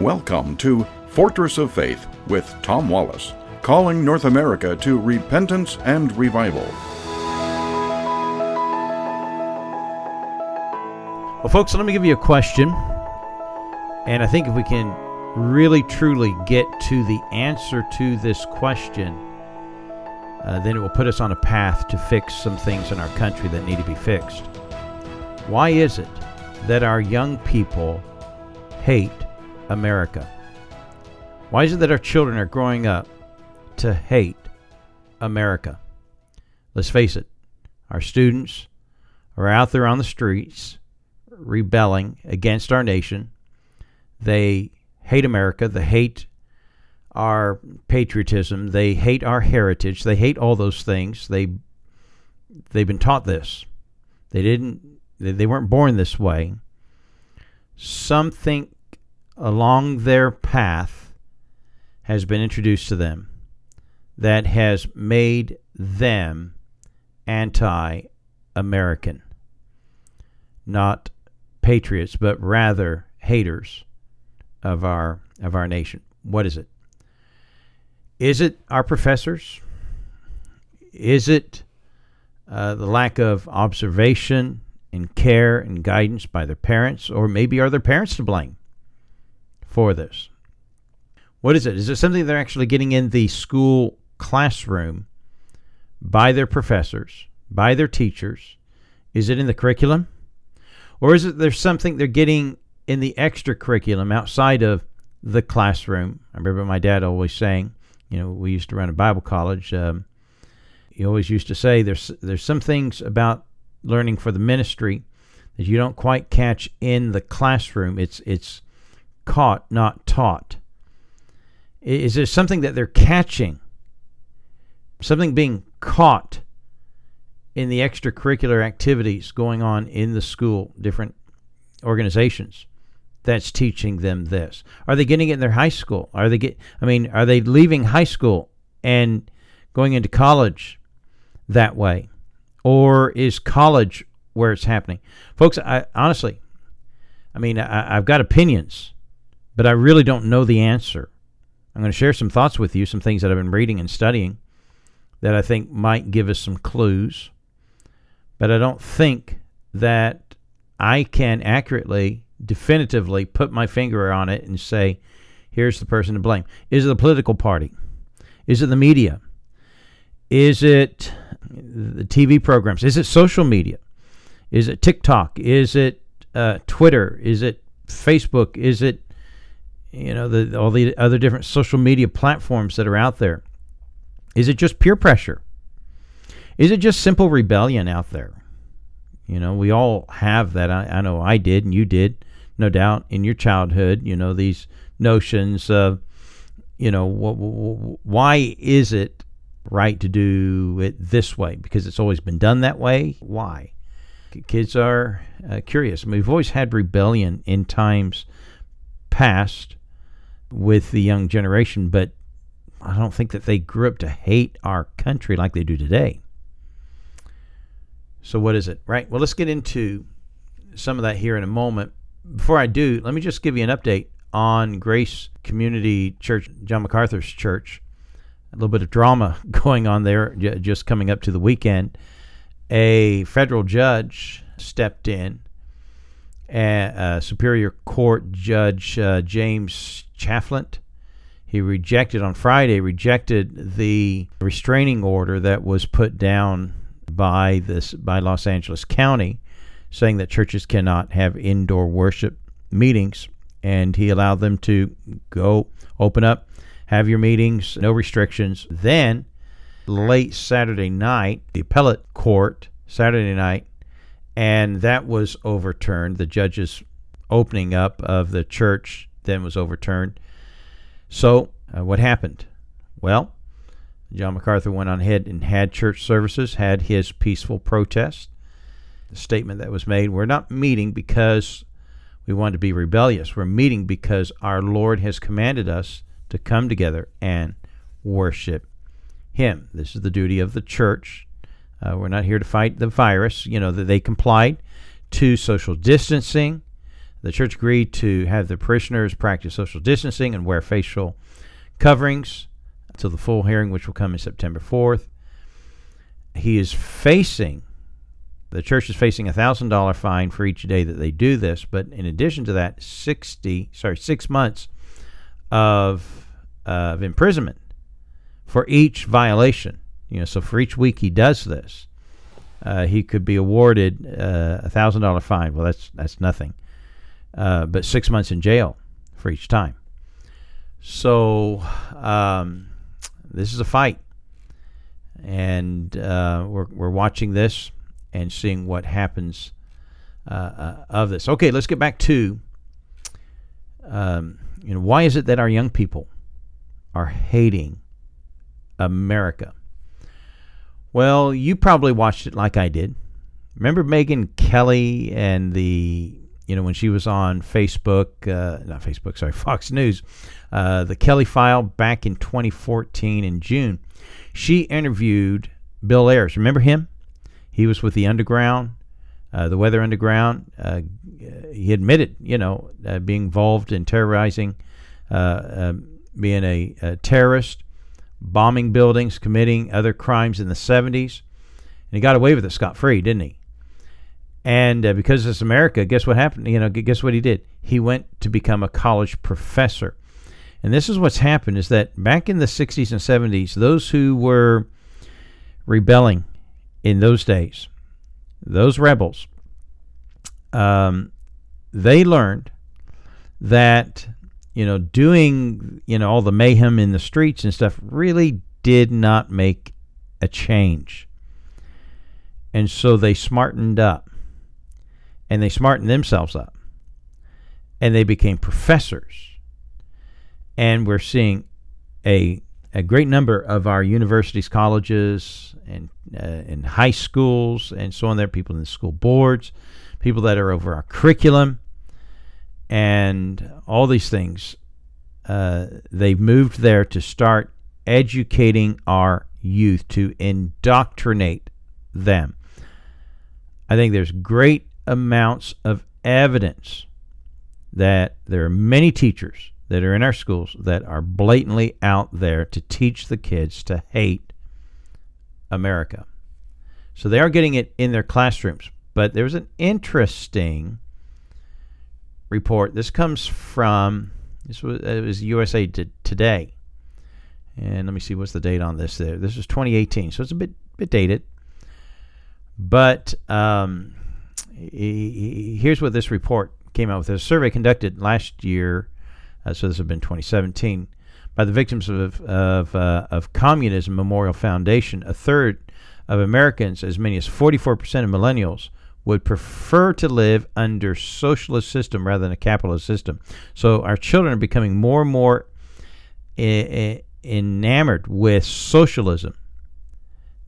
Welcome to Fortress of Faith with Tom Wallace, calling North America to repentance and revival. Well, folks, let me give you a question. And I think if we can really truly get to the answer to this question, uh, then it will put us on a path to fix some things in our country that need to be fixed. Why is it that our young people hate America? Why is it that our children are growing up to hate America? Let's face it, our students are out there on the streets rebelling against our nation. They hate America. They hate our patriotism. They hate our heritage. They hate all those things. They they've been taught this. They didn't they weren't born this way. Something along their path has been introduced to them that has made them anti American. Not patriots, but rather haters of our of our nation. What is it? Is it our professors? Is it uh, the lack of observation and care and guidance by their parents, or maybe are their parents to blame for this? What is it? Is it something they're actually getting in the school classroom by their professors, by their teachers? Is it in the curriculum? Or is it there's something they're getting in the extra curriculum outside of the classroom? I remember my dad always saying, you know, we used to run a Bible college. Um, he always used to say there's there's some things about learning for the ministry that you don't quite catch in the classroom. It's it's caught, not taught. Is there something that they're catching? Something being caught in the extracurricular activities going on in the school, different organizations that's teaching them this? Are they getting it in their high school? Are they get I mean, are they leaving high school and going into college that way? Or is college where it's happening? Folks, I honestly I mean, I, I've got opinions, but I really don't know the answer. I'm going to share some thoughts with you, some things that I've been reading and studying that I think might give us some clues but I don't think that I can accurately, definitively put my finger on it and say, here's the person to blame. Is it the political party? Is it the media? Is it the TV programs? Is it social media? Is it TikTok? Is it uh, Twitter? Is it Facebook? Is it you know the, all the other different social media platforms that are out there? Is it just peer pressure? Is it just simple rebellion out there? You know, we all have that. I, I know I did, and you did, no doubt, in your childhood. You know, these notions of, you know, wh- wh- why is it right to do it this way? Because it's always been done that way. Why? Kids are uh, curious. I mean, we've always had rebellion in times past with the young generation, but I don't think that they grew up to hate our country like they do today. So, what is it, right? Well, let's get into some of that here in a moment. Before I do, let me just give you an update on Grace Community Church, John MacArthur's church. A little bit of drama going on there just coming up to the weekend. A federal judge stepped in, a Superior Court Judge uh, James Chalfant. He rejected on Friday, rejected the restraining order that was put down by this by Los Angeles County, saying that churches cannot have indoor worship meetings, and he allowed them to go open up, have your meetings, no restrictions. Then, late Saturday night, the appellate court Saturday night, and that was overturned. The judge's opening up of the church then was overturned. So, uh, what happened? Well, John MacArthur went on ahead and had church services, had his peaceful protest. The statement that was made we're not meeting because we want to be rebellious. We're meeting because our Lord has commanded us to come together and worship Him. This is the duty of the church. Uh, we're not here to fight the virus. You know, that they complied to social distancing. The church agreed to have the parishioners practice social distancing and wear facial coverings until the full hearing, which will come in September 4th. He is facing, the church is facing a $1,000 fine for each day that they do this, but in addition to that, 60, sorry, six months of, of imprisonment for each violation. You know, so for each week he does this, uh, he could be awarded uh, a thousand dollar fine. Well, that's that's nothing, uh, but six months in jail for each time. So um, this is a fight, and uh, we're we're watching this and seeing what happens uh, uh, of this. Okay, let's get back to um, you know why is it that our young people are hating America? Well, you probably watched it like I did. Remember Megyn Kelly and the, you know, when she was on Facebook, uh, not Facebook, sorry, Fox News, uh, the Kelly file back in 2014 in June. She interviewed Bill Ayers. Remember him? He was with the Underground, uh, the Weather Underground. Uh, he admitted, you know, uh, being involved in terrorizing, uh, um, being a, a terrorist bombing buildings, committing other crimes in the 70s. And he got away with it scot free, didn't he? And uh, because it's America, guess what happened? You know, guess what he did? He went to become a college professor. And this is what's happened is that back in the 60s and 70s, those who were rebelling in those days, those rebels, um, they learned that you know, doing, you know, all the mayhem in the streets and stuff really did not make a change. And so they smartened up and they smartened themselves up and they became professors. And we're seeing a, a great number of our universities, colleges, and, uh, and high schools, and so on. There people in the school boards, people that are over our curriculum and all these things. Uh, they've moved there to start educating our youth, to indoctrinate them. I think there's great amounts of evidence that there are many teachers that are in our schools that are blatantly out there to teach the kids to hate America. So they are getting it in their classrooms. But there's an interesting report. This comes from this was it was USA Today, and let me see what's the date on this. There, this is 2018, so it's a bit bit dated. But um, here's what this report came out with: a survey conducted last year, uh, so this has been 2017, by the victims of of, uh, of communism Memorial Foundation. A third of Americans, as many as 44% of millennials, would prefer to live under socialist system rather than a capitalist system. So our children are becoming more and more enamored with socialism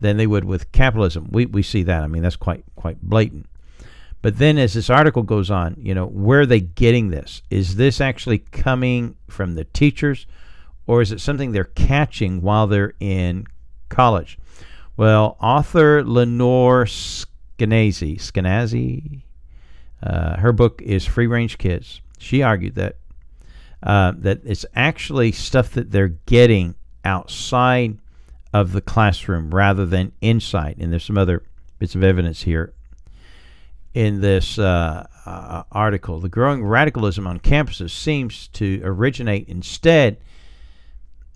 than they would with capitalism. We we see that. I mean, that's quite quite blatant. But then as this article goes on, you know, where are they getting this? Is this actually coming from the teachers or is it something they're catching while they're in college? Well, author Lenore Skenazy. Skenazy. Uh, her book is Free Range Kids. She argued that uh, that it's actually stuff that they're getting outside of the classroom rather than inside. And there's some other bits of evidence here in this uh, uh, article. The growing radicalism on campuses seems to originate instead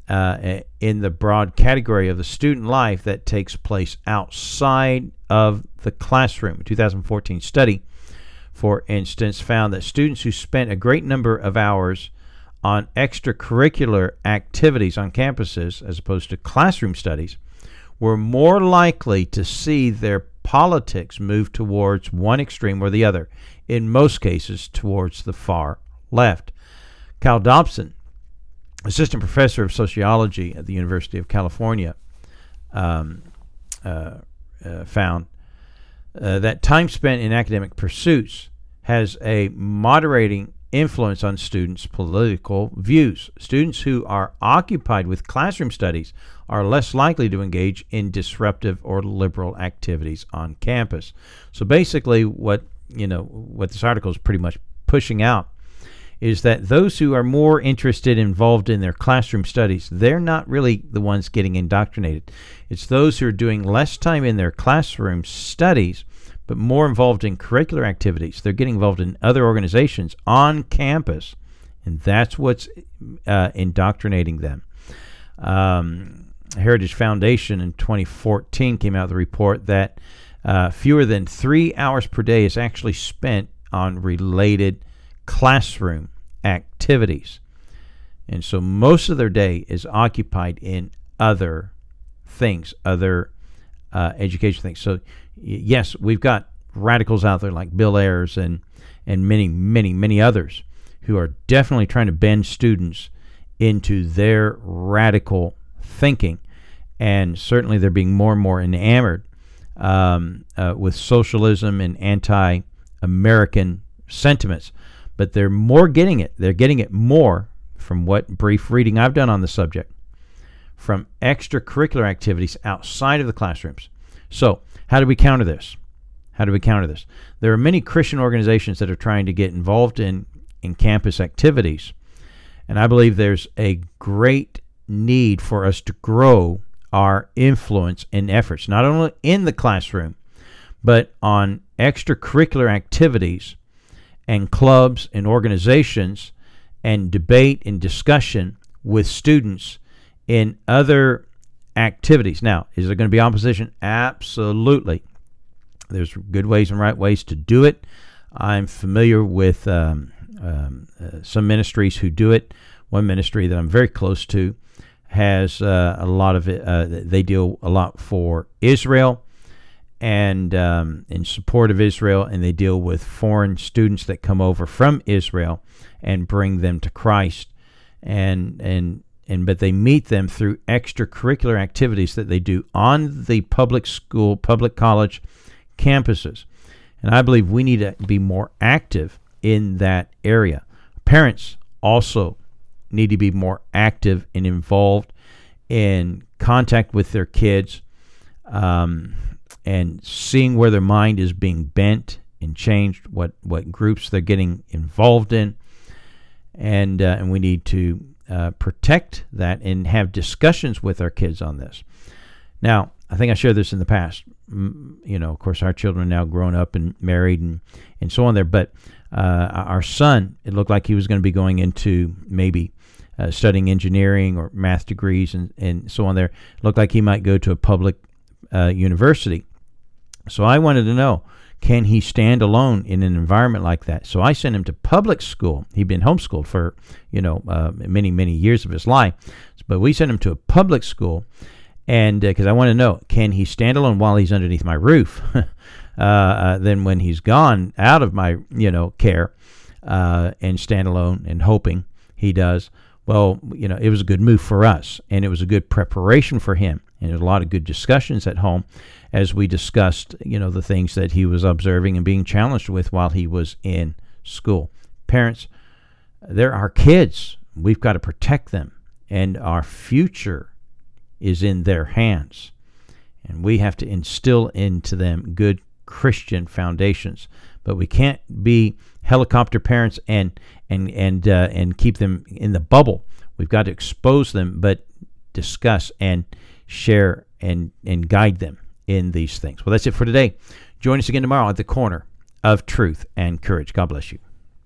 uh, in the broad category of the student life that takes place outside of the classroom. A 2014 study, for instance, found that students who spent a great number of hours on extracurricular activities on campuses as opposed to classroom studies were more likely to see their politics move towards one extreme or the other, in most cases towards the far left. Cal Dobson, assistant professor of sociology at the University of California, um, uh, uh, found uh, that time spent in academic pursuits has a moderating influence on students' political views. Students who are occupied with classroom studies are less likely to engage in disruptive or liberal activities on campus. So basically, what you know, what this article is pretty much pushing out is that those who are more interested involved in their classroom studies they're not really the ones getting indoctrinated it's those who are doing less time in their classroom studies but more involved in curricular activities they're getting involved in other organizations on campus and that's what's uh, indoctrinating them um, heritage foundation in 2014 came out with a report that uh, fewer than three hours per day is actually spent on related classroom activities. And so most of their day is occupied in other things, other uh, education things. So, yes, we've got radicals out there like Bill Ayers and, and many, many, many others who are definitely trying to bend students into their radical thinking. And certainly they're being more and more enamored um, uh, with socialism and anti American sentiments but they're more getting it. They're getting it more from what brief reading I've done on the subject from extracurricular activities outside of the classrooms. So, how do we counter this? How do we counter this? There are many Christian organizations that are trying to get involved in, in campus activities. And I believe there's a great need for us to grow our influence and efforts, not only in the classroom, but on extracurricular activities and clubs and organizations and debate and discussion with students in other activities. Now, is there going to be opposition? Absolutely. There's good ways and right ways to do it. I'm familiar with um, um, uh, some ministries who do it. One ministry that I'm very close to has uh, a lot of it. Uh, they deal a lot for Israel and um, in support of Israel, and they deal with foreign students that come over from Israel and bring them to Christ, and and and but they meet them through extracurricular activities that they do on the public school, public college campuses, and I believe we need to be more active in that area. Parents also need to be more active and involved in contact with their kids. Um, and seeing where their mind is being bent and changed, what, what groups they're getting involved in. And, uh, and we need to uh, protect that and have discussions with our kids on this. Now, I think I shared this in the past. You know, of course, our children are now grown up and married and, and so on there. But uh, our son, it looked like he was going to be going into maybe uh, studying engineering or math degrees and, and so on there. It looked like he might go to a public uh, university. So I wanted to know can he stand alone in an environment like that? So I sent him to public school. He'd been homeschooled for, you know, uh, many, many years of his life. But we sent him to a public school. And because uh, I want to know, can he stand alone while he's underneath my roof? Uh, uh, then when he's gone out of my, you know, care uh, and stand alone and hoping he does, well, you know, it was a good move for us. And it was a good preparation for him. And a lot of good discussions at home as we discussed, you know, the things that he was observing and being challenged with while he was in school. Parents, they're our kids. We've got to protect them, and our future is in their hands. And we have to instill into them good Christian foundations. But we can't be helicopter parents and and and uh, and keep them in the bubble. We've got to expose them, but discuss and share and and guide them in these things. Well, that's it for today. Join us again tomorrow at the corner of truth and courage. God bless you.